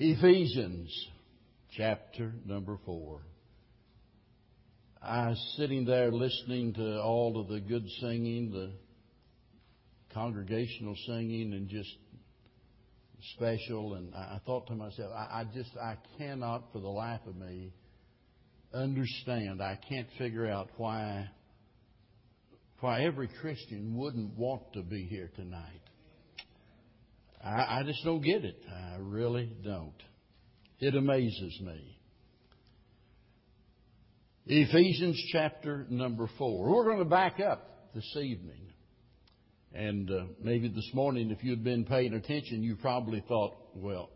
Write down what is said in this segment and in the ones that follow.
Ephesians chapter number four. I was sitting there listening to all of the good singing, the congregational singing, and just special. And I thought to myself, I, I just, I cannot for the life of me understand. I can't figure out why, why every Christian wouldn't want to be here tonight. I, I just don't get it. I really don't. It amazes me. Ephesians chapter number four. We're going to back up this evening. And uh, maybe this morning, if you'd been paying attention, you probably thought, well,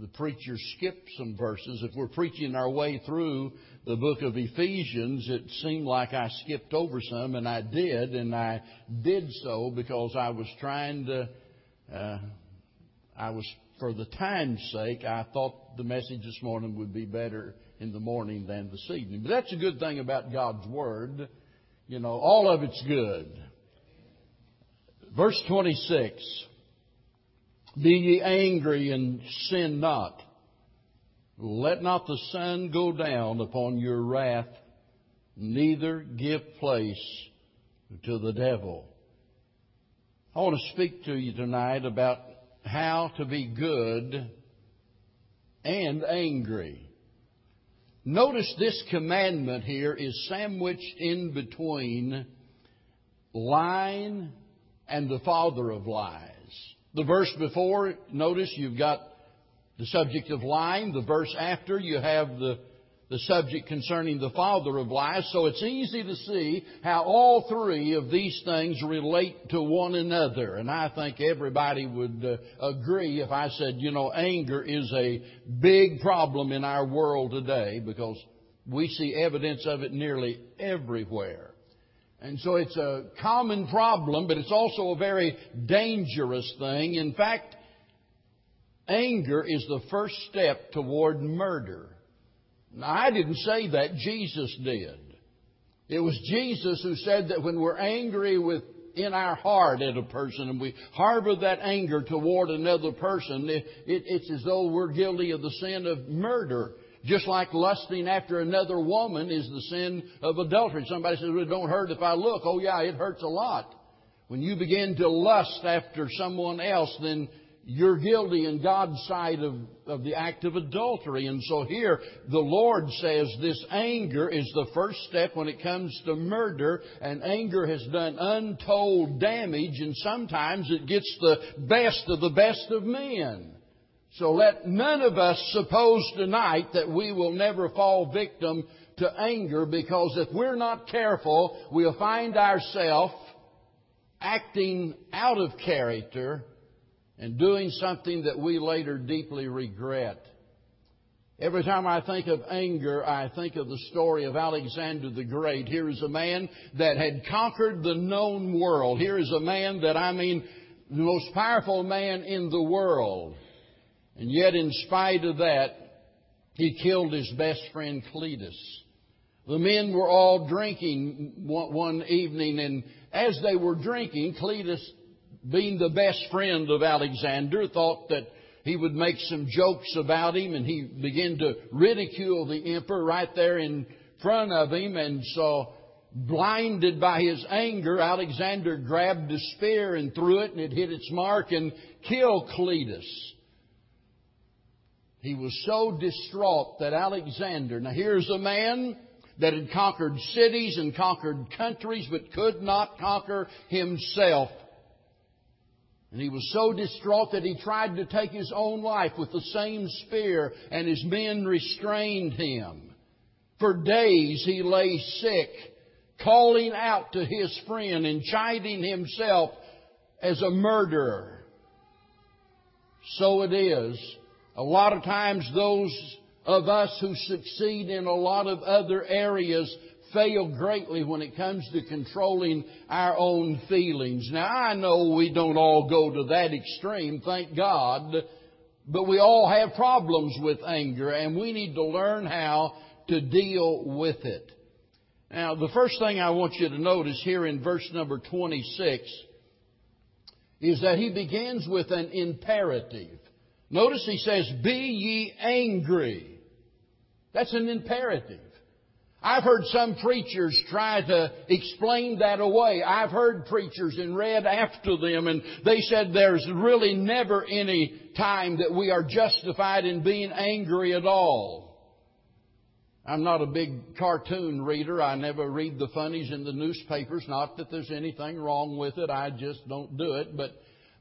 the preacher skipped some verses. If we're preaching our way through the book of Ephesians, it seemed like I skipped over some, and I did, and I did so because I was trying to, uh, I was, for the time's sake, I thought the message this morning would be better in the morning than this evening. But that's a good thing about God's Word. You know, all of it's good. Verse 26. Be ye angry and sin not. Let not the sun go down upon your wrath, neither give place to the devil. I want to speak to you tonight about how to be good and angry. Notice this commandment here is sandwiched in between lying and the father of lies. The verse before, notice you've got the subject of lying. The verse after, you have the, the subject concerning the father of lies. So it's easy to see how all three of these things relate to one another. And I think everybody would uh, agree if I said, you know, anger is a big problem in our world today because we see evidence of it nearly everywhere. And so it's a common problem, but it's also a very dangerous thing. In fact, anger is the first step toward murder. Now, I didn't say that, Jesus did. It was Jesus who said that when we're angry with in our heart at a person and we harbor that anger toward another person, it, it, it's as though we're guilty of the sin of murder. Just like lusting after another woman is the sin of adultery. Somebody says, well, it don't hurt if I look. Oh yeah, it hurts a lot. When you begin to lust after someone else, then you're guilty in God's sight of, of the act of adultery. And so here, the Lord says this anger is the first step when it comes to murder, and anger has done untold damage, and sometimes it gets the best of the best of men. So let none of us suppose tonight that we will never fall victim to anger because if we're not careful, we'll find ourselves acting out of character and doing something that we later deeply regret. Every time I think of anger, I think of the story of Alexander the Great. Here is a man that had conquered the known world. Here is a man that, I mean, the most powerful man in the world. And yet, in spite of that, he killed his best friend Cletus. The men were all drinking one evening, and as they were drinking, Cletus, being the best friend of Alexander, thought that he would make some jokes about him, and he began to ridicule the emperor right there in front of him, and so blinded by his anger, Alexander grabbed a spear and threw it, and it hit its mark and killed Cletus. He was so distraught that Alexander, now here's a man that had conquered cities and conquered countries, but could not conquer himself. And he was so distraught that he tried to take his own life with the same spear, and his men restrained him. For days he lay sick, calling out to his friend and chiding himself as a murderer. So it is a lot of times those of us who succeed in a lot of other areas fail greatly when it comes to controlling our own feelings. Now I know we don't all go to that extreme, thank God, but we all have problems with anger and we need to learn how to deal with it. Now the first thing I want you to notice here in verse number 26 is that he begins with an imperative. Notice he says, Be ye angry. That's an imperative. I've heard some preachers try to explain that away. I've heard preachers and read after them and they said there's really never any time that we are justified in being angry at all. I'm not a big cartoon reader. I never read the funnies in the newspapers. Not that there's anything wrong with it. I just don't do it. But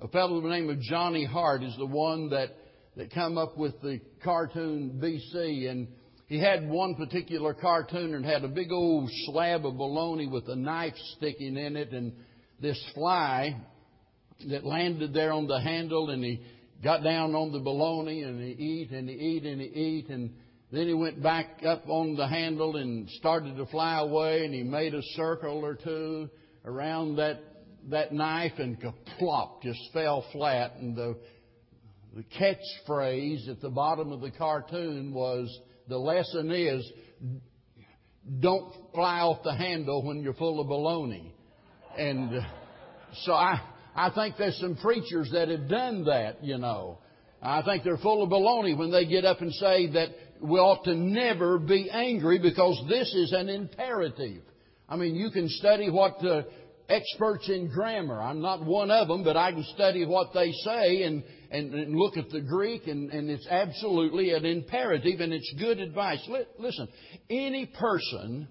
a fellow by the name of Johnny Hart is the one that, that come up with the cartoon BC and he had one particular cartoon and had a big old slab of bologna with a knife sticking in it and this fly that landed there on the handle and he got down on the bologna and he eat and he eat and he eat and then he went back up on the handle and started to fly away and he made a circle or two around that that knife and plop just fell flat. And the the catchphrase at the bottom of the cartoon was the lesson is don't fly off the handle when you're full of baloney. And uh, so I, I think there's some preachers that have done that, you know. I think they're full of baloney when they get up and say that we ought to never be angry because this is an imperative. I mean, you can study what the experts in grammar. I'm not one of them, but I can study what they say and, and, and look at the Greek, and, and, it's absolutely an imperative, and it's good advice. Listen, any person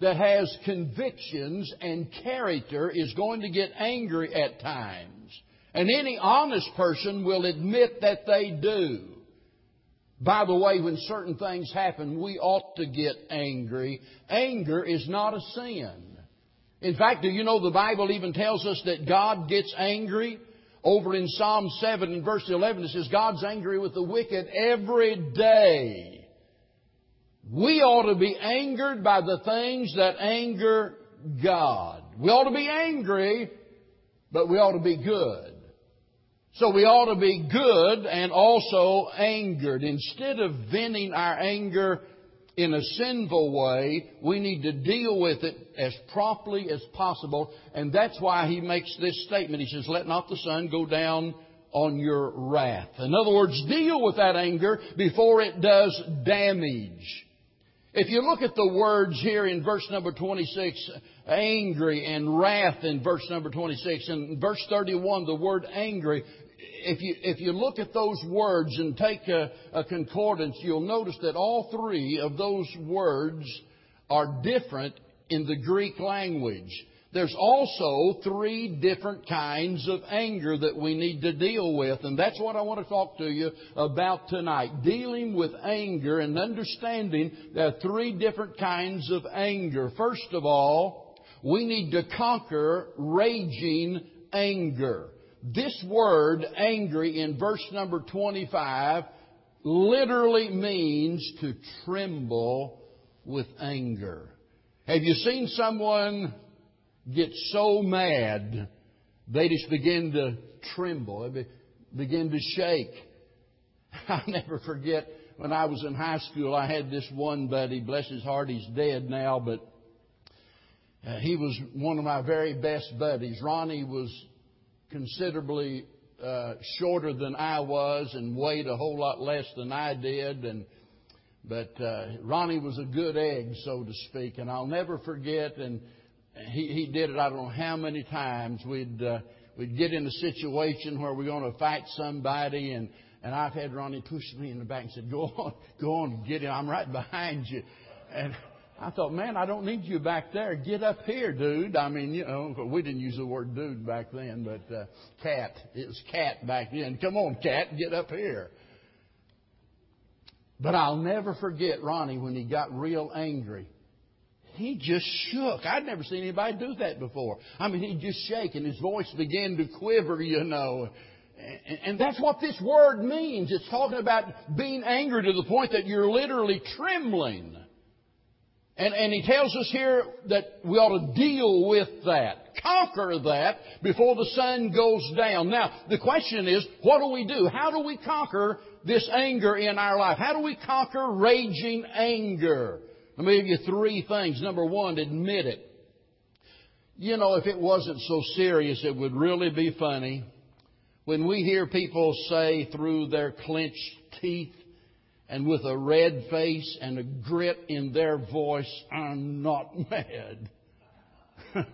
that has convictions and character is going to get angry at times. And any honest person will admit that they do. By the way, when certain things happen, we ought to get angry. Anger is not a sin. In fact, do you know the Bible even tells us that God gets angry? Over in Psalm 7 and verse 11 it says, God's angry with the wicked every day. We ought to be angered by the things that anger God. We ought to be angry, but we ought to be good. So we ought to be good and also angered. Instead of venting our anger in a sinful way, we need to deal with it as promptly as possible. And that's why he makes this statement. He says, let not the sun go down on your wrath. In other words, deal with that anger before it does damage. If you look at the words here in verse number 26, angry and wrath in verse number 26, and verse 31, the word angry, if you, if you look at those words and take a, a concordance, you'll notice that all three of those words are different in the Greek language. There's also three different kinds of anger that we need to deal with, and that's what I want to talk to you about tonight. Dealing with anger and understanding are three different kinds of anger. First of all, we need to conquer raging anger. This word, angry, in verse number 25, literally means to tremble with anger. Have you seen someone get so mad they just begin to tremble, they begin to shake? I'll never forget when I was in high school, I had this one buddy, bless his heart, he's dead now, but uh, he was one of my very best buddies. Ronnie was considerably uh, shorter than I was and weighed a whole lot less than I did. And but uh, Ronnie was a good egg, so to speak, and I'll never forget. And he he did it. I don't know how many times we'd uh, we'd get in a situation where we're going to fight somebody, and and I've had Ronnie push me in the back and said, "Go on, go on, get him. I'm right behind you." And I thought, man, I don't need you back there. Get up here, dude. I mean, you know, we didn't use the word dude back then, but uh, cat. It was cat back then. Come on, cat, get up here. But I'll never forget Ronnie when he got real angry. He just shook. I'd never seen anybody do that before. I mean, he'd just shake and his voice began to quiver, you know. And that's what this word means. It's talking about being angry to the point that you're literally trembling. And, and he tells us here that we ought to deal with that, conquer that before the sun goes down. Now, the question is, what do we do? How do we conquer this anger in our life? How do we conquer raging anger? Let me give you three things. Number one, admit it. You know, if it wasn't so serious, it would really be funny When we hear people say through their clenched teeth and with a red face and a grit in their voice, I'm not mad.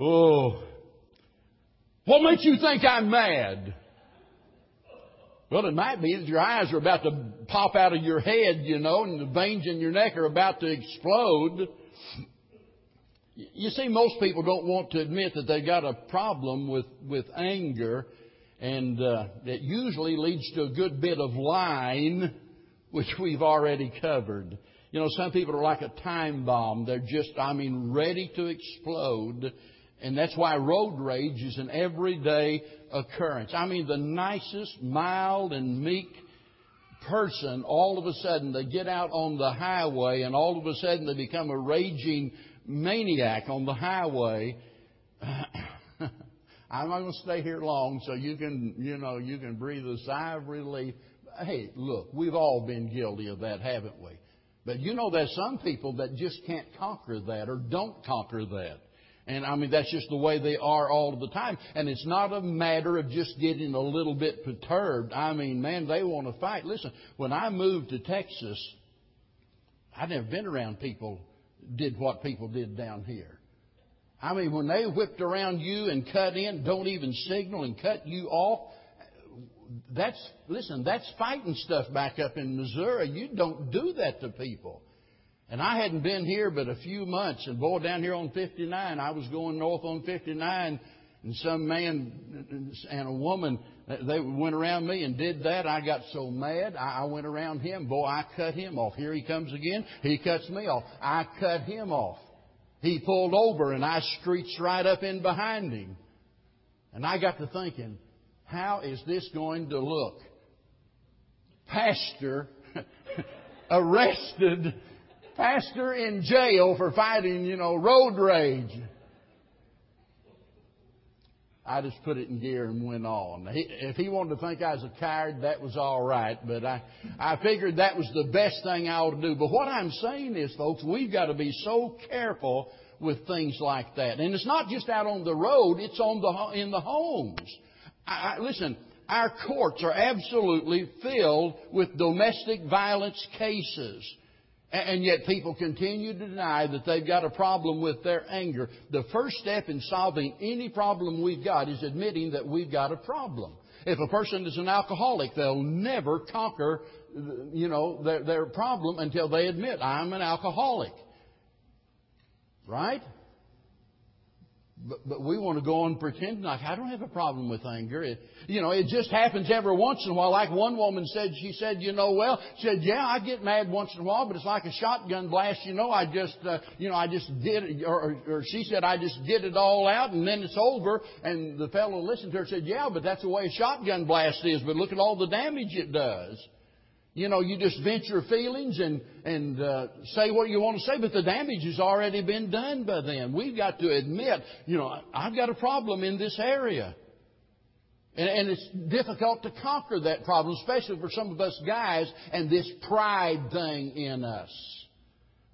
oh. What makes you think I'm mad? Well, it might be that your eyes are about to pop out of your head, you know, and the veins in your neck are about to explode. You see, most people don't want to admit that they've got a problem with, with anger, and uh, it usually leads to a good bit of line, which we've already covered. You know, some people are like a time bomb. They're just, I mean, ready to explode. And that's why road rage is an everyday occurrence. I mean, the nicest, mild, and meek person, all of a sudden they get out on the highway and all of a sudden they become a raging maniac on the highway. I'm not going to stay here long, so you can, you know, you can breathe a sigh of relief. Hey, look, we've all been guilty of that, haven't we? But you know, there's some people that just can't conquer that or don't conquer that. And I mean, that's just the way they are all the time. And it's not a matter of just getting a little bit perturbed. I mean, man, they want to fight. Listen, when I moved to Texas, I'd never been around people did what people did down here. I mean, when they whipped around you and cut in, don't even signal and cut you off, that's, listen, that's fighting stuff back up in Missouri. You don't do that to people. And I hadn't been here but a few months, and boy, down here on 59, I was going north on 59, and some man and a woman, they went around me and did that. I got so mad, I went around him. Boy, I cut him off. Here he comes again. He cuts me off. I cut him off. He pulled over, and I screeched right up in behind him. And I got to thinking, how is this going to look? Pastor arrested pastor in jail for fighting, you know, road rage. I just put it in gear and went on. He, if he wanted to think I was a coward, that was all right. But I, I figured that was the best thing I ought to do. But what I'm saying is, folks, we've got to be so careful with things like that. And it's not just out on the road; it's on the in the homes. I, I, listen, our courts are absolutely filled with domestic violence cases. And yet people continue to deny that they've got a problem with their anger. The first step in solving any problem we've got is admitting that we've got a problem. If a person is an alcoholic, they'll never conquer, you know, their, their problem until they admit, I'm an alcoholic. Right? But, but we want to go on pretending like I don't have a problem with anger. It, you know, it just happens every once in a while. Like one woman said, she said, you know, well, she said, yeah, I get mad once in a while, but it's like a shotgun blast. You know, I just, uh, you know, I just did. Or, or she said, I just get it all out and then it's over. And the fellow listened to her said, yeah, but that's the way a shotgun blast is. But look at all the damage it does. You know, you just vent your feelings and, and uh, say what you want to say, but the damage has already been done by then. We've got to admit, you know, I've got a problem in this area. And, and it's difficult to conquer that problem, especially for some of us guys and this pride thing in us.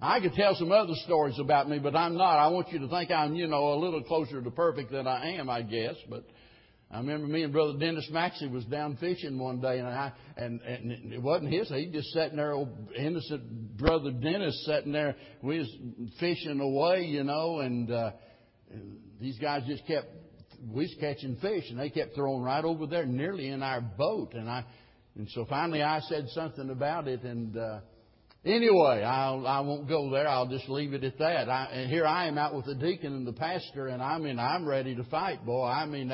I could tell some other stories about me, but I'm not. I want you to think I'm, you know, a little closer to perfect than I am, I guess. But I remember me and Brother Dennis Maxey was down fishing one day, and I and, and it wasn't his. He just sitting there, old innocent Brother Dennis sitting there. We was fishing away, you know, and, uh, these guys just kept. We was catching fish, and they kept throwing right over there, nearly in our boat. And I, and so finally, I said something about it, and. uh Anyway, I'll, I won't go there. I'll just leave it at that. I, and here I am out with the deacon and the pastor, and I mean, I'm ready to fight, boy. I mean,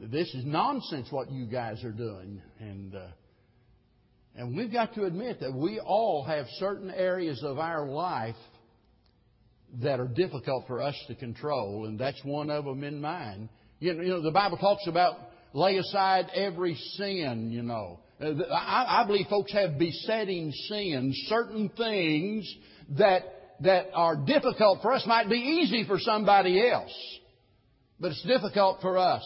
this is nonsense what you guys are doing. And, uh, and we've got to admit that we all have certain areas of our life that are difficult for us to control, and that's one of them in mine. You know, you know the Bible talks about lay aside every sin, you know. Uh, I, I believe folks have besetting sins, certain things that, that are difficult for us might be easy for somebody else, but it's difficult for us.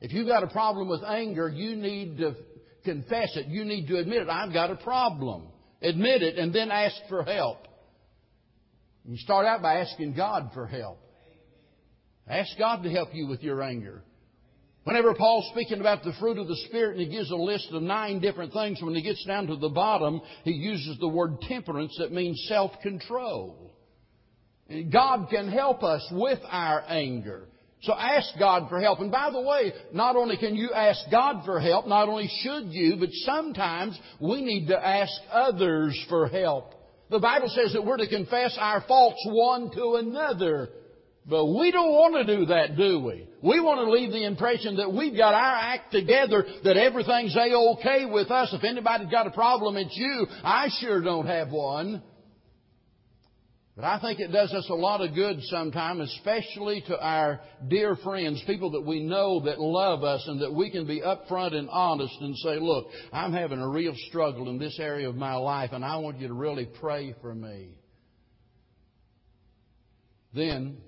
If you've got a problem with anger, you need to confess it. You need to admit it. I've got a problem. Admit it and then ask for help. You start out by asking God for help. Ask God to help you with your anger. Whenever Paul's speaking about the fruit of the Spirit and he gives a list of nine different things, when he gets down to the bottom, he uses the word temperance that means self-control. God can help us with our anger. So ask God for help. And by the way, not only can you ask God for help, not only should you, but sometimes we need to ask others for help. The Bible says that we're to confess our faults one to another. But we don't want to do that, do we? We want to leave the impression that we've got our act together, that everything's a-okay with us. If anybody's got a problem, it's you. I sure don't have one. But I think it does us a lot of good sometimes, especially to our dear friends, people that we know that love us and that we can be upfront and honest and say, look, I'm having a real struggle in this area of my life and I want you to really pray for me. Then,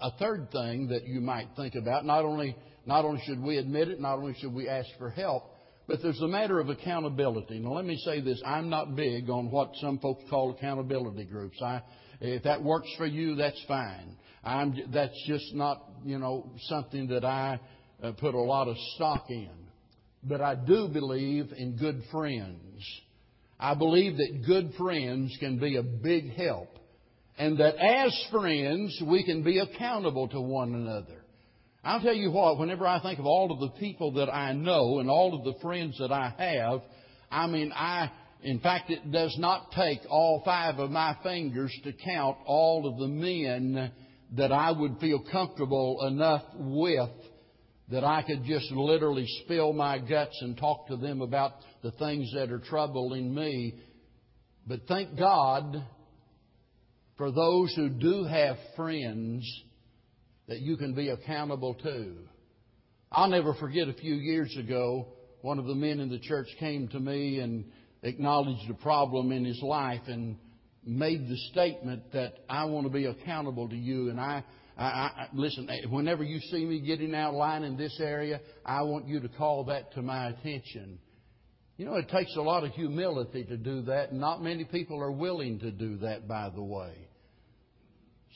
a third thing that you might think about, not only, not only should we admit it, not only should we ask for help, but there's a matter of accountability. Now let me say this, I'm not big on what some folks call accountability groups. I, if that works for you, that's fine. I'm, that's just not, you know, something that I uh, put a lot of stock in. But I do believe in good friends. I believe that good friends can be a big help and that as friends, we can be accountable to one another. I'll tell you what, whenever I think of all of the people that I know and all of the friends that I have, I mean, I, in fact, it does not take all five of my fingers to count all of the men that I would feel comfortable enough with that I could just literally spill my guts and talk to them about the things that are troubling me. But thank God for those who do have friends that you can be accountable to. I'll never forget a few years ago, one of the men in the church came to me and acknowledged a problem in his life and made the statement that I want to be accountable to you and I, I, I listen, eh, whenever you see me getting out of line in this area, I want you to call that to my attention. You know, it takes a lot of humility to do that, and not many people are willing to do that, by the way.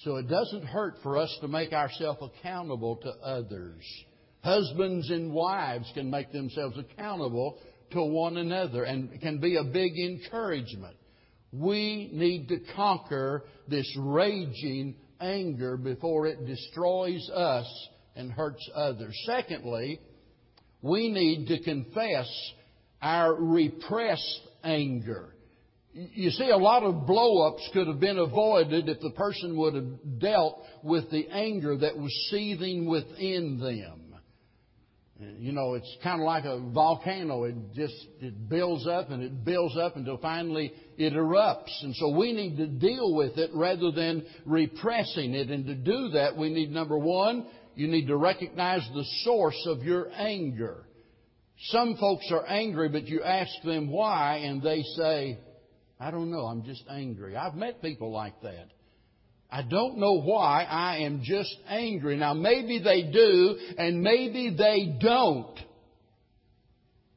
So it doesn't hurt for us to make ourselves accountable to others. Husbands and wives can make themselves accountable to one another and can be a big encouragement. We need to conquer this raging anger before it destroys us and hurts others. Secondly, we need to confess our repressed anger. You see, a lot of blow-ups could have been avoided if the person would have dealt with the anger that was seething within them. You know, it's kind of like a volcano. It just, it builds up and it builds up until finally it erupts. And so we need to deal with it rather than repressing it. And to do that, we need, number one, you need to recognize the source of your anger. Some folks are angry, but you ask them why, and they say, I don't know. I'm just angry. I've met people like that. I don't know why. I am just angry. Now, maybe they do, and maybe they don't.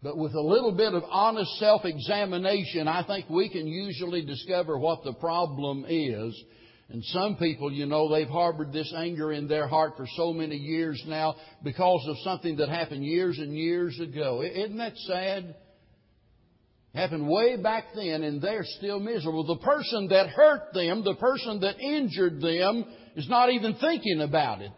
But with a little bit of honest self examination, I think we can usually discover what the problem is. And some people, you know, they've harbored this anger in their heart for so many years now because of something that happened years and years ago. Isn't that sad? Happened way back then and they're still miserable. The person that hurt them, the person that injured them, is not even thinking about it.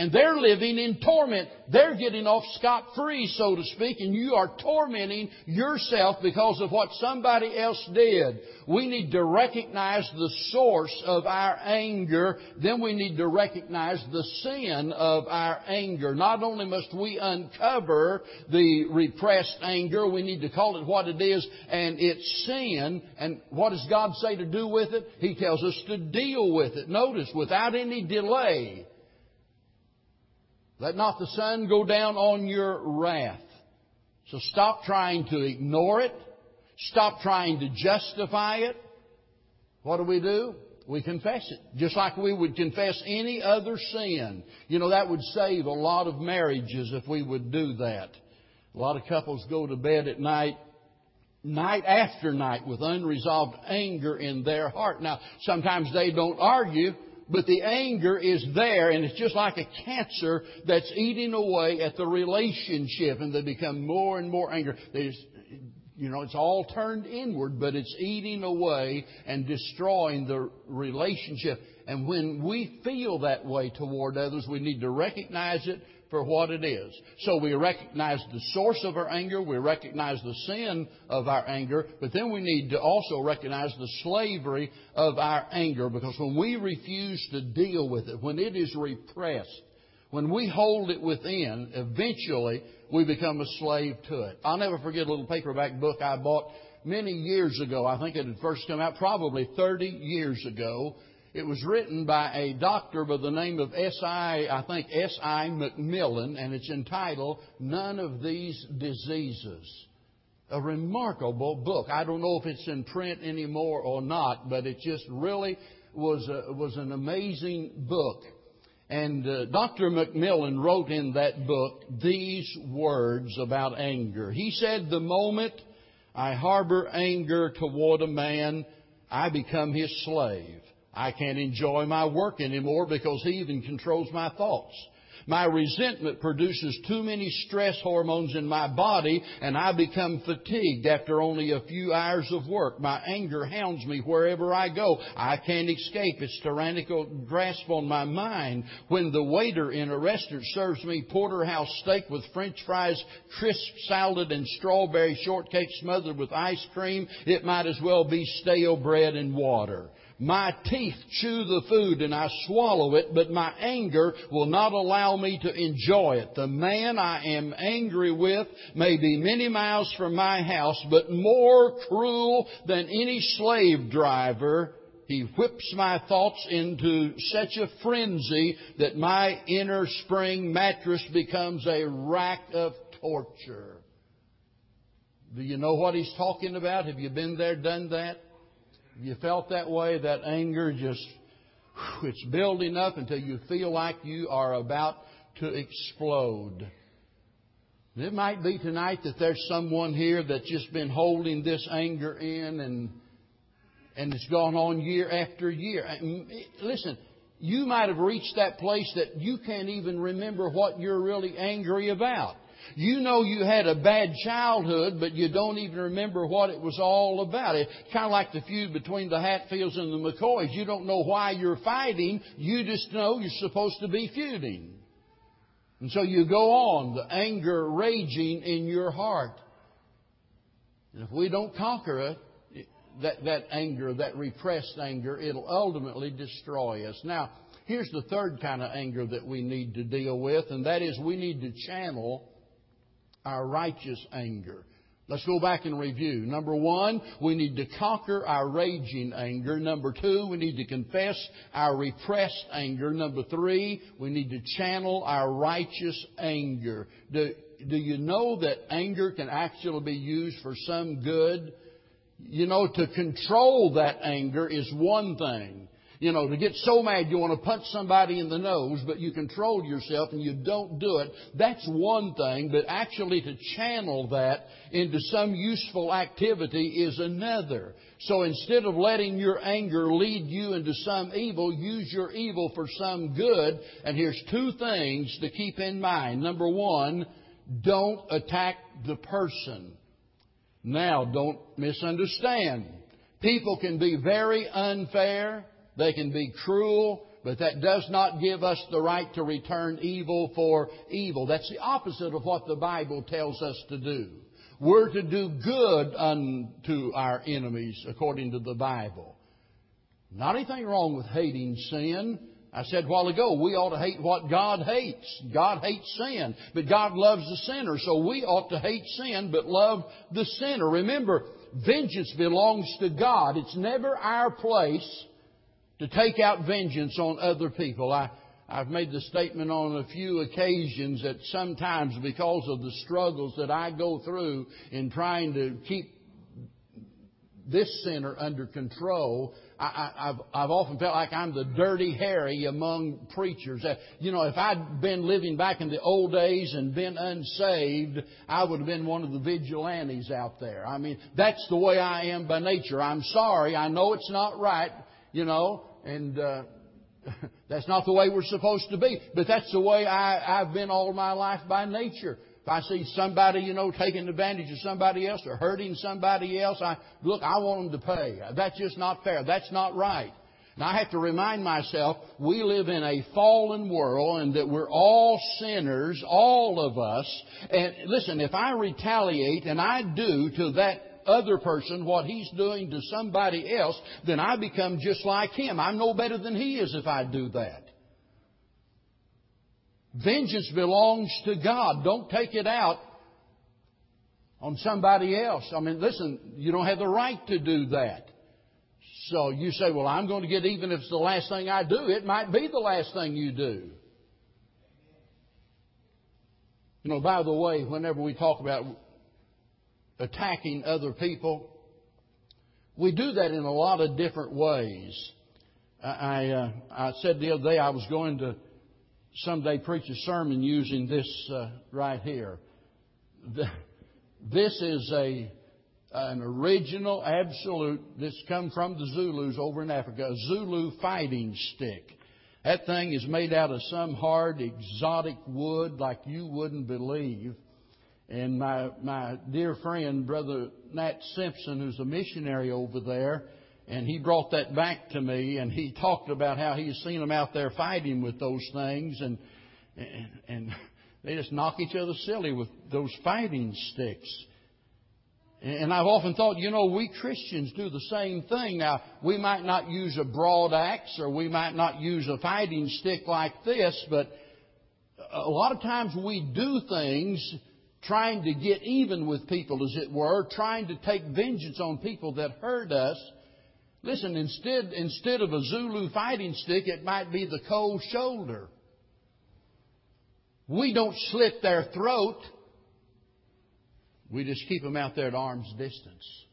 And they're living in torment. They're getting off scot free, so to speak, and you are tormenting yourself because of what somebody else did. We need to recognize the source of our anger. Then we need to recognize the sin of our anger. Not only must we uncover the repressed anger, we need to call it what it is, and it's sin. And what does God say to do with it? He tells us to deal with it. Notice, without any delay. Let not the sun go down on your wrath. So stop trying to ignore it. Stop trying to justify it. What do we do? We confess it. Just like we would confess any other sin. You know, that would save a lot of marriages if we would do that. A lot of couples go to bed at night night after night with unresolved anger in their heart. Now, sometimes they don't argue, But the anger is there, and it's just like a cancer that's eating away at the relationship, and they become more and more angry. They just, you know, it's all turned inward, but it's eating away and destroying the relationship. And when we feel that way toward others, we need to recognize it for what it is. So we recognize the source of our anger, we recognize the sin of our anger, but then we need to also recognize the slavery of our anger because when we refuse to deal with it, when it is repressed, when we hold it within, eventually we become a slave to it. I'll never forget a little paperback book I bought many years ago. I think it had first come out probably 30 years ago. It was written by a doctor by the name of S.I., I think S.I. McMillen, and it's entitled None of These Diseases. A remarkable book. I don't know if it's in print anymore or not, but it just really was, a, was an amazing book. And uh, Dr. McMillen wrote in that book these words about anger. He said, The moment I harbor anger toward a man, I become his slave. I can't enjoy my work anymore because he even controls my thoughts. My resentment produces too many stress hormones in my body and I become fatigued after only a few hours of work. My anger hounds me wherever I go. I can't escape its tyrannical grasp on my mind. When the waiter in a restaurant serves me porterhouse steak with french fries, crisp salad, and strawberry shortcake smothered with ice cream, it might as well be stale bread and water. My teeth chew the food and I swallow it, but my anger will not allow me to enjoy it. The man I am angry with may be many miles from my house, but more cruel than any slave driver. He whips my thoughts into such a frenzy that my inner spring mattress becomes a rack of torture. Do you know what he's talking about? Have you been there, done that? You felt that way, that anger just, it's building up until you feel like you are about to explode. It might be tonight that there's someone here that's just been holding this anger in and and it's gone on year after year. Mm, listen, you might have reached that place that you can't even remember what you're really angry about. You know you had a bad childhood, but you don't even remember what it was all about. It's kind of like the feud between the Hatfields and the McCoys. You don't know why you're fighting. You just know you're supposed to be feuding. And so you go on, the anger raging in your heart. And if we don't conquer it, that, that anger, that repressed anger, it'll ultimately destroy us. Now, here's the third kind of anger that we need to deal with, and that is we need to channel our righteous anger. Let's go back and review. Number one, we need to conquer our raging anger. Number two, we need to confess our repressed anger. Number three, we need to channel our righteous anger. Do, do you know that anger can actually be used for some good? You know, to control that anger is one thing. You know, to get so mad you want to punch somebody in the nose, but you control yourself and you don't do it, that's one thing, but actually to channel that into some useful activity is another. So instead of letting your anger lead you into some evil, use your evil for some good. And here's two things to keep in mind. Number one, don't attack the person. Now, don't misunderstand. People can be very unfair. They can be cruel, but that does not give us the right to return evil for evil. That's the opposite of what the Bible tells us to do. We're to do good unto our enemies according to the Bible. Not anything wrong with hating sin. I said a while ago, we ought to hate what God hates. God hates sin, but God loves the sinner, so we ought to hate sin, but love the sinner. Remember, vengeance belongs to God. It's never our place to take out vengeance on other people. I, I've made the statement on a few occasions that sometimes because of the struggles that I go through in trying to keep this sinner under control, I, have I've often felt like I'm the dirty Harry among preachers. Uh, you know, if I'd been living back in the old days and been unsaved, I would have been one of the vigilantes out there. I mean, that's the way I am by nature. I'm sorry. I know it's not right, you know, and uh, that's not the way we're supposed to be. But that's the way I, I've been all my life by nature. If I see somebody, you know, taking advantage of somebody else or hurting somebody else, I look, I want them to pay. That's just not fair. That's not right. And I have to remind myself, we live in a fallen world and that we're all sinners, all of us. And listen, if I retaliate and I do to that other person what he's doing to somebody else, then I become just like him. I'm no better than he is if I do that. Vengeance belongs to God. Don't take it out on somebody else. I mean, listen, you don't have the right to do that. So you say, well, I'm going to get even if it's the last thing I do. It might be the last thing you do. You know, by the way, whenever we talk about attacking other people, we do that in a lot of different ways. I, uh, I said the other day I was going to someday preach a sermon using this uh, right here. This is a an original, absolute. that's come from the Zulus over in Africa. A Zulu fighting stick. That thing is made out of some hard, exotic wood like you wouldn't believe. And my my dear friend, brother Nat Simpson, who's a missionary over there, and he brought that back to me, and he talked about how he's seen them out there fighting with those things, and and, and they just knock each other silly with those fighting sticks. And I've often thought, you know, we Christians do the same thing. Now, we might not use a broad axe or we might not use a fighting stick like this, but a lot of times we do things trying to get even with people, as it were, trying to take vengeance on people that hurt us. Listen, instead, instead of a Zulu fighting stick, it might be the cold shoulder. We don't slit their throat. We just keep them out there at arm's distance.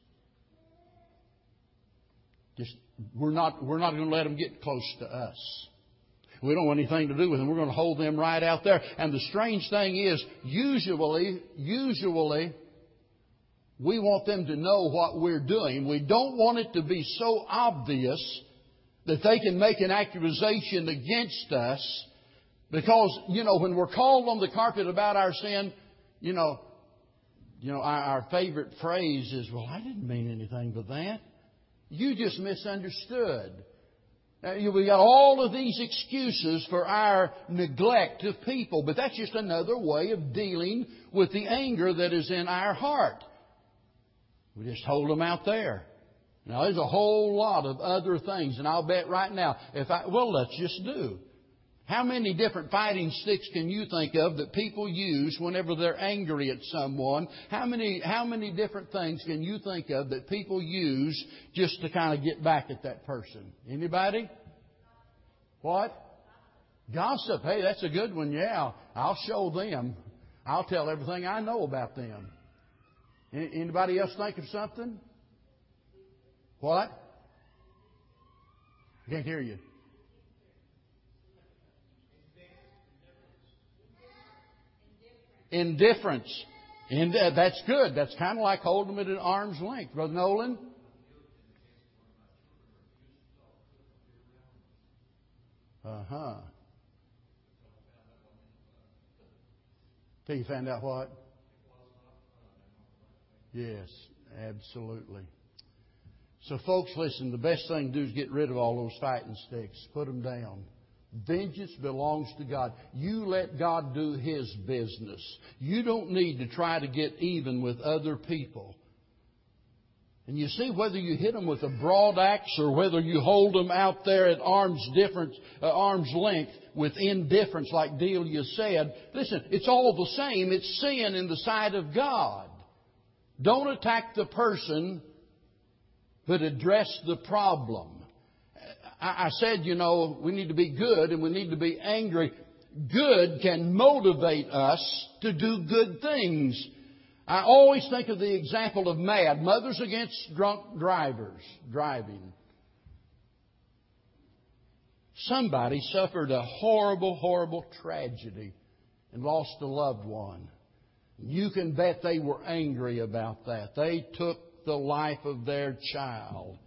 Just, we're not, we're not going to let them get close to us. We don't want anything to do with them. We're going to hold them right out there. And the strange thing is, usually, usually, we want them to know what we're doing. We don't want it to be so obvious that they can make an accusation against us because, you know, when we're called on the carpet about our sin, you know, you know, our, our favorite phrase is, well, I didn't mean anything but that. You just misunderstood. Uh, we got all of these excuses for our neglect of people, but that's just another way of dealing with the anger that is in our heart. We just hold them out there. Now, there's a whole lot of other things, and I'll bet right now, if I, well, let's just do. How many different fighting sticks can you think of that people use whenever they're angry at someone? How many, how many different things can you think of that people use just to kind of get back at that person? Anybody? What? Gossip. Hey, that's a good one. Yeah. I'll show them. I'll tell everything I know about them. Anybody else think of something? What? Can't hear you. Indifference. And that's good. That's kind of like holding them at arm's length. Brother Nolan? Uh huh. Till you found out what? Yes, absolutely. So, folks, listen, the best thing to do is get rid of all those fighting sticks. Put them down. Vengeance belongs to God. You let God do His business. You don't need to try to get even with other people. And you see, whether you hit them with a broad axe or whether you hold them out there at arm's difference, uh, arm's length with indifference, like Delia said, listen, it's all the same. It's sin in the sight of God. Don't attack the person, but address the problem. I said, you know, we need to be good and we need to be angry. Good can motivate us to do good things. I always think of the example of MADD, Mothers Against Drunk Drivers, driving. Somebody suffered a horrible, horrible tragedy and lost a loved one. You can bet they were angry about that. They took the life of their child.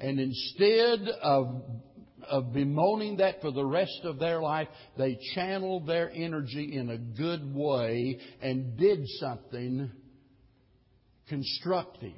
And instead of of bemoaning that for the rest of their life, they channeled their energy in a good way and did something constructive.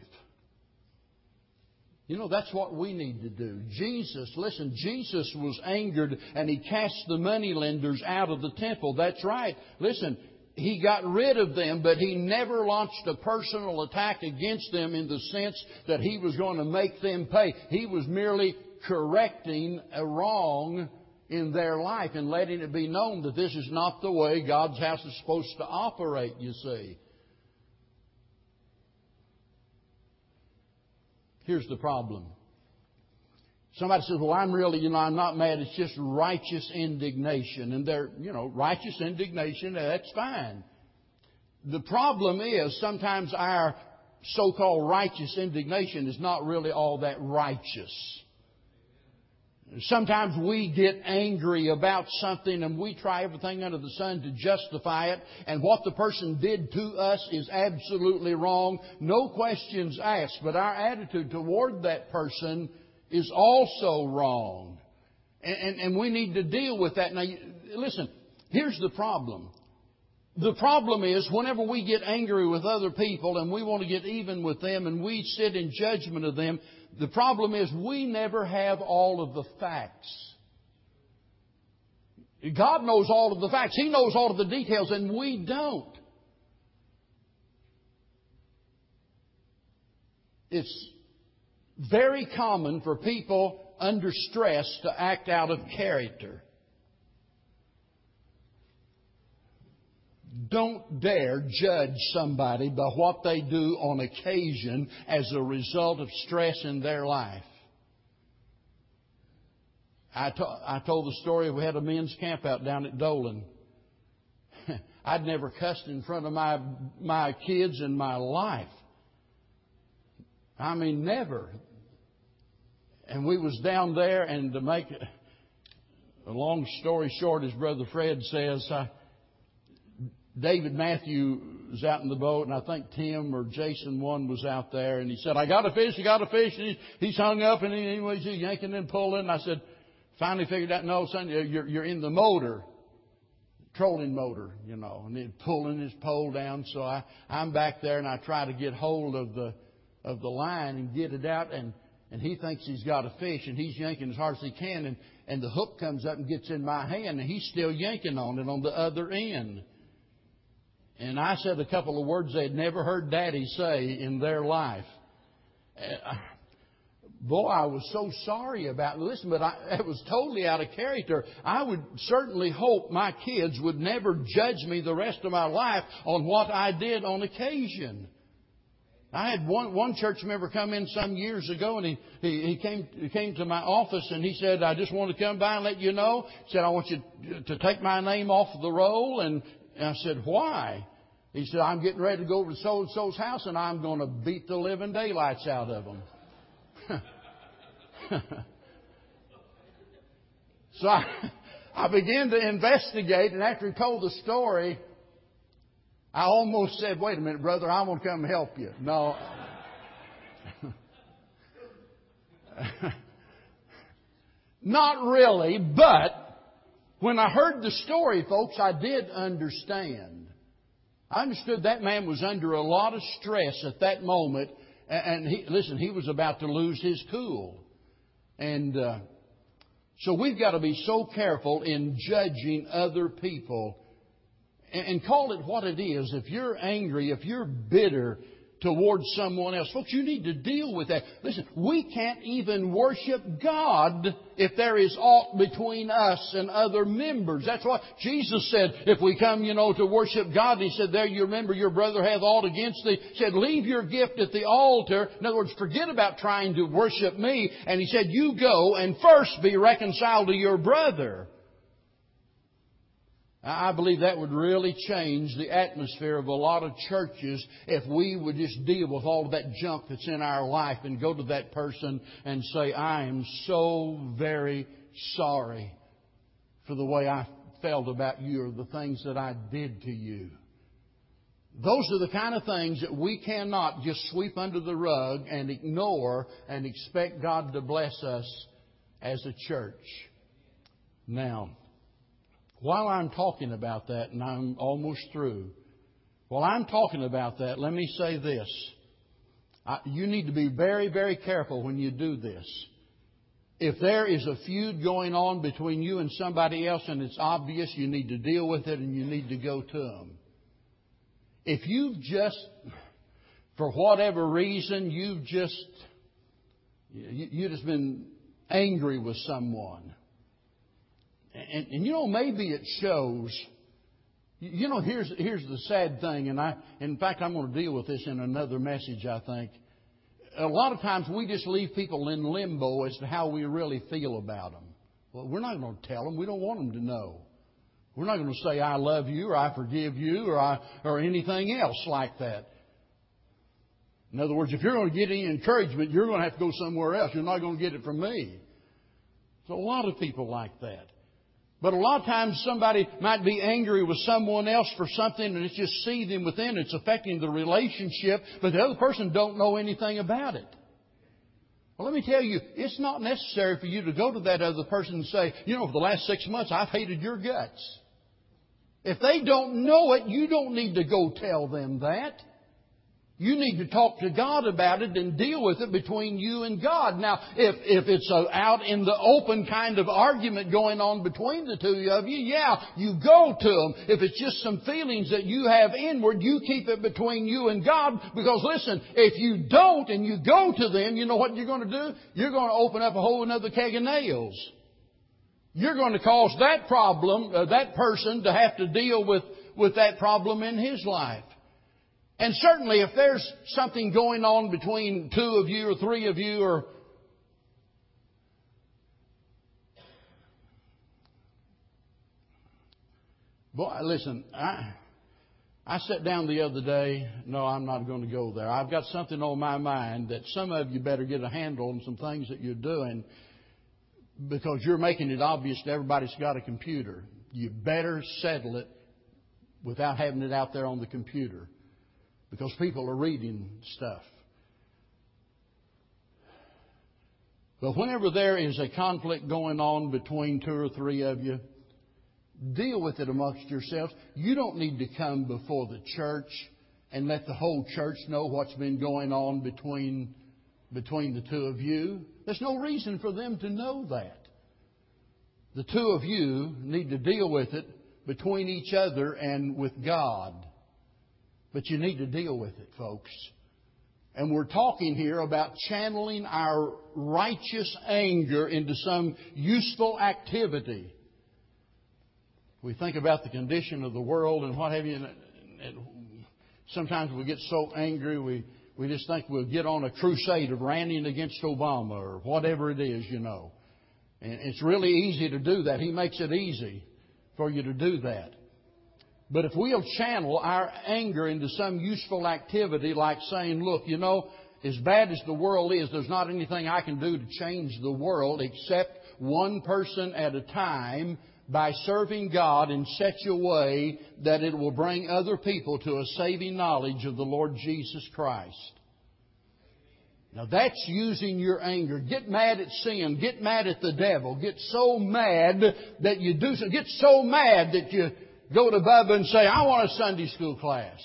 You know, that's what we need to do. Jesus, listen, Jesus was angered and he cast the money lenders out of the temple. That's right. Listen, he got rid of them, but he never launched a personal attack against them in the sense that he was going to make them pay. He was merely correcting a wrong in their life and letting it be known that this is not the way God's house is supposed to operate, you see. Here's the problem. Somebody says, well, I'm really, you know, I'm not mad. It's just righteous indignation. And they're, you know, righteous indignation, that's fine. The problem is sometimes our so-called righteous indignation is not really all that righteous. Sometimes we get angry about something and we try everything under the sun to justify it, and what the person did to us is absolutely wrong. No questions asked, but our attitude toward that person is also wrong. And, and, and we need to deal with that. Now, listen, here's the problem. The problem is whenever we get angry with other people and we want to get even with them and we sit in judgment of them, the problem is we never have all of the facts. God knows all of the facts. He knows all of the details and we don't. It's very common for people under stress to act out of character. Don't dare judge somebody by what they do on occasion as a result of stress in their life. I, to, I told the story we had a men's camp out down at Dolan. I'd never cussed in front of my my kids in my life. I mean, never. And we was down there, and to make a long story short, as Brother Fred says, I, David Matthew was out in the boat, and I think Tim or Jason one was out there, and he said, "I got a fish, I got a fish," and he, he's hung up, and he, anyways he's yanking and pulling. And I said, finally figured out, no, son, you're you're in the motor trolling motor, you know, and then pulling his pole down. So I, I'm back there and I try to get hold of the, of the line and get it out and and he thinks he's got a fish and he's yanking as hard as he can and, and the hook comes up and gets in my hand and he's still yanking on it on the other end. And I said a couple of words they'd never heard Daddy say in their life. Uh, boy, I was so sorry about it. Listen, but I, it was totally out of character. I would certainly hope my kids would never judge me the rest of my life on what I did on occasion. I had one, one church member come in some years ago and he, he, he came, he came to my office and he said, I just want to come by and let you know. He said, I want you to take my name off the roll. And, and I said, why? He said, I'm getting ready to go over to so and so's house and I'm going to beat the living daylights out of them. so I, I began to investigate and after he told the story, I almost said, wait a minute, brother, I'm going to come help you. No. Not really, but when I heard the story, folks, I did understand. I understood that man was under a lot of stress at that moment, and he, listen, he was about to lose his cool. And uh, so we've got to be so careful in judging other people and call it what it is. If you're angry, if you're bitter towards someone else, folks, you need to deal with that. Listen, we can't even worship God if there is aught between us and other members. That's what Jesus said. If we come, you know, to worship God, He said, there you remember your brother hath aught against thee. He said, leave your gift at the altar. In other words, forget about trying to worship me. And He said, you go and first be reconciled to your brother. I believe that would really change the atmosphere of a lot of churches if we would just deal with all of that junk that's in our life and go to that person and say, I am so very sorry for the way I felt about you or the things that I did to you. Those are the kind of things that we cannot just sweep under the rug and ignore and expect God to bless us as a church. Now, while I'm talking about that, and I'm almost through, while I'm talking about that, let me say this. I, you need to be very, very careful when you do this. If there is a feud going on between you and somebody else and it's obvious, you need to deal with it and you need to go to them. If you've just, for whatever reason, you've just, you, have just been angry with someone. And, and you know, maybe it shows. You know, here's, here's the sad thing, and I, in fact, I'm going to deal with this in another message, I think. A lot of times we just leave people in limbo as to how we really feel about them. Well, we're not going to tell them. We don't want them to know. We're not going to say, I love you, or I forgive you, or, I, or anything else like that. In other words, if you're going to get any encouragement, you're going to have to go somewhere else. You're not going to get it from me. So a lot of people like that. But a lot of times somebody might be angry with someone else for something and it's just seething within. It's affecting the relationship, but the other person don't know anything about it. Well, let me tell you, it's not necessary for you to go to that other person and say, you know, for the last six months I've hated your guts. If they don't know it, you don't need to go tell them that. You need to talk to God about it and deal with it between you and God. Now, if, if it's a out in the open kind of argument going on between the two of you, yeah, you go to them. If it's just some feelings that you have inward, you keep it between you and God because listen, if you don't and you go to them, you know what you're going to do? You're going to open up a whole another keg of nails. You're going to cause that problem, uh, that person to have to deal with, with that problem in his life. And certainly if there's something going on between two of you or three of you or Boy, listen, I, I sat down the other day. No, I'm not going to go there. I've got something on my mind that some of you better get a handle on some things that you're doing because you're making it obvious to everybody that's got a computer. You better settle it without having it out there on the computer because people are reading stuff. But whenever there is a conflict going on between two or three of you, deal with it amongst yourselves. You don't need to come before the church and let the whole church know what's been going on between, between the two of you. There's no reason for them to know that. The two of you need to deal with it between each other and with God. But you need to deal with it, folks. And we're talking here about channeling our righteous anger into some useful activity. We think about the condition of the world and what have you. And sometimes we get so angry, we, we just think we'll get on a crusade of ranting against Obama or whatever it is, you know. And it's really easy to do that. He makes it easy for you to do that. But if we'll channel our anger into some useful activity like saying, look, you know, as bad as the world is, there's not anything I can do to change the world except one person at a time by serving God in such a way that it will bring other people to a saving knowledge of the Lord Jesus Christ. Now that's using your anger. Get mad at sin. Get mad at the devil. Get so mad that you do so. Get so mad that you go to Bubba and say, I want a Sunday school class.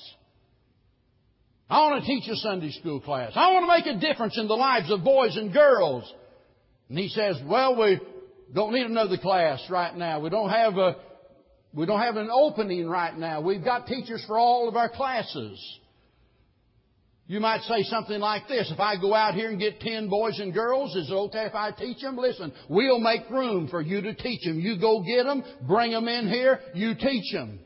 I want to teach a Sunday school class. I want to make a difference in the lives of boys and girls. And he says, well, we don't need another class right now. We don't have a, we don't have an opening right now. We've got teachers for all of our classes. You might say something like this. If I go out here and get ten boys and girls, is it okay if I teach them? Listen, we'll make room for you to teach them. You go get them, bring them in here, you teach them.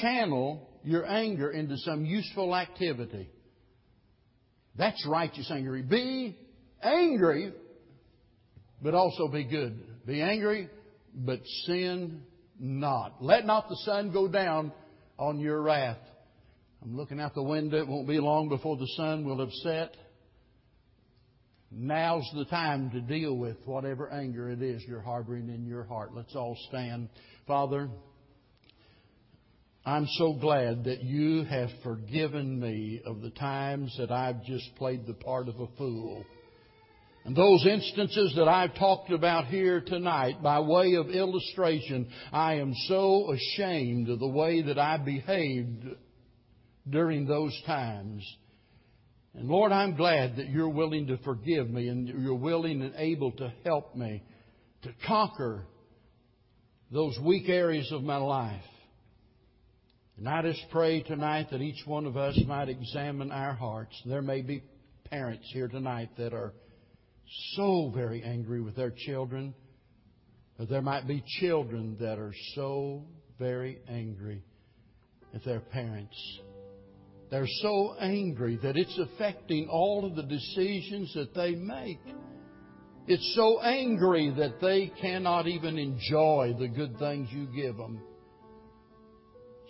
Channel your anger into some useful activity. That's righteous anger. Be angry, but also be good. Be angry, but sin not. Let not the sun go down on your wrath. I'm looking out the window. It won't be long before the sun will have set. Now's the time to deal with whatever anger it is you're harboring in your heart. Let's all stand. Father, I'm so glad that you have forgiven me of the times that I've just played the part of a fool. And those instances that I've talked about here tonight, by way of illustration, I am so ashamed of the way that I behaved during those times. And Lord, I'm glad that you're willing to forgive me and you're willing and able to help me to conquer those weak areas of my life. And I just pray tonight that each one of us might examine our hearts. There may be parents here tonight that are so very angry with their children. There might be children that are so very angry at their parents. They're so angry that it's affecting all of the decisions that they make. It's so angry that they cannot even enjoy the good things you give them.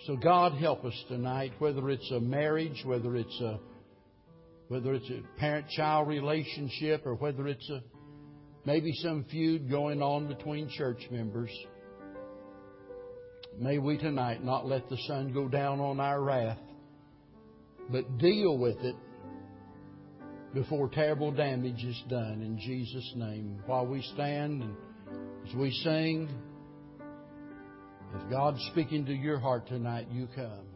So God help us tonight, whether it's a marriage, whether it's a whether it's a parent-child relationship, or whether it's a maybe some feud going on between church members. May we tonight not let the sun go down on our wrath, but deal with it before terrible damage is done in Jesus' name. While we stand and as we sing, if God's speaking to your heart tonight, you come.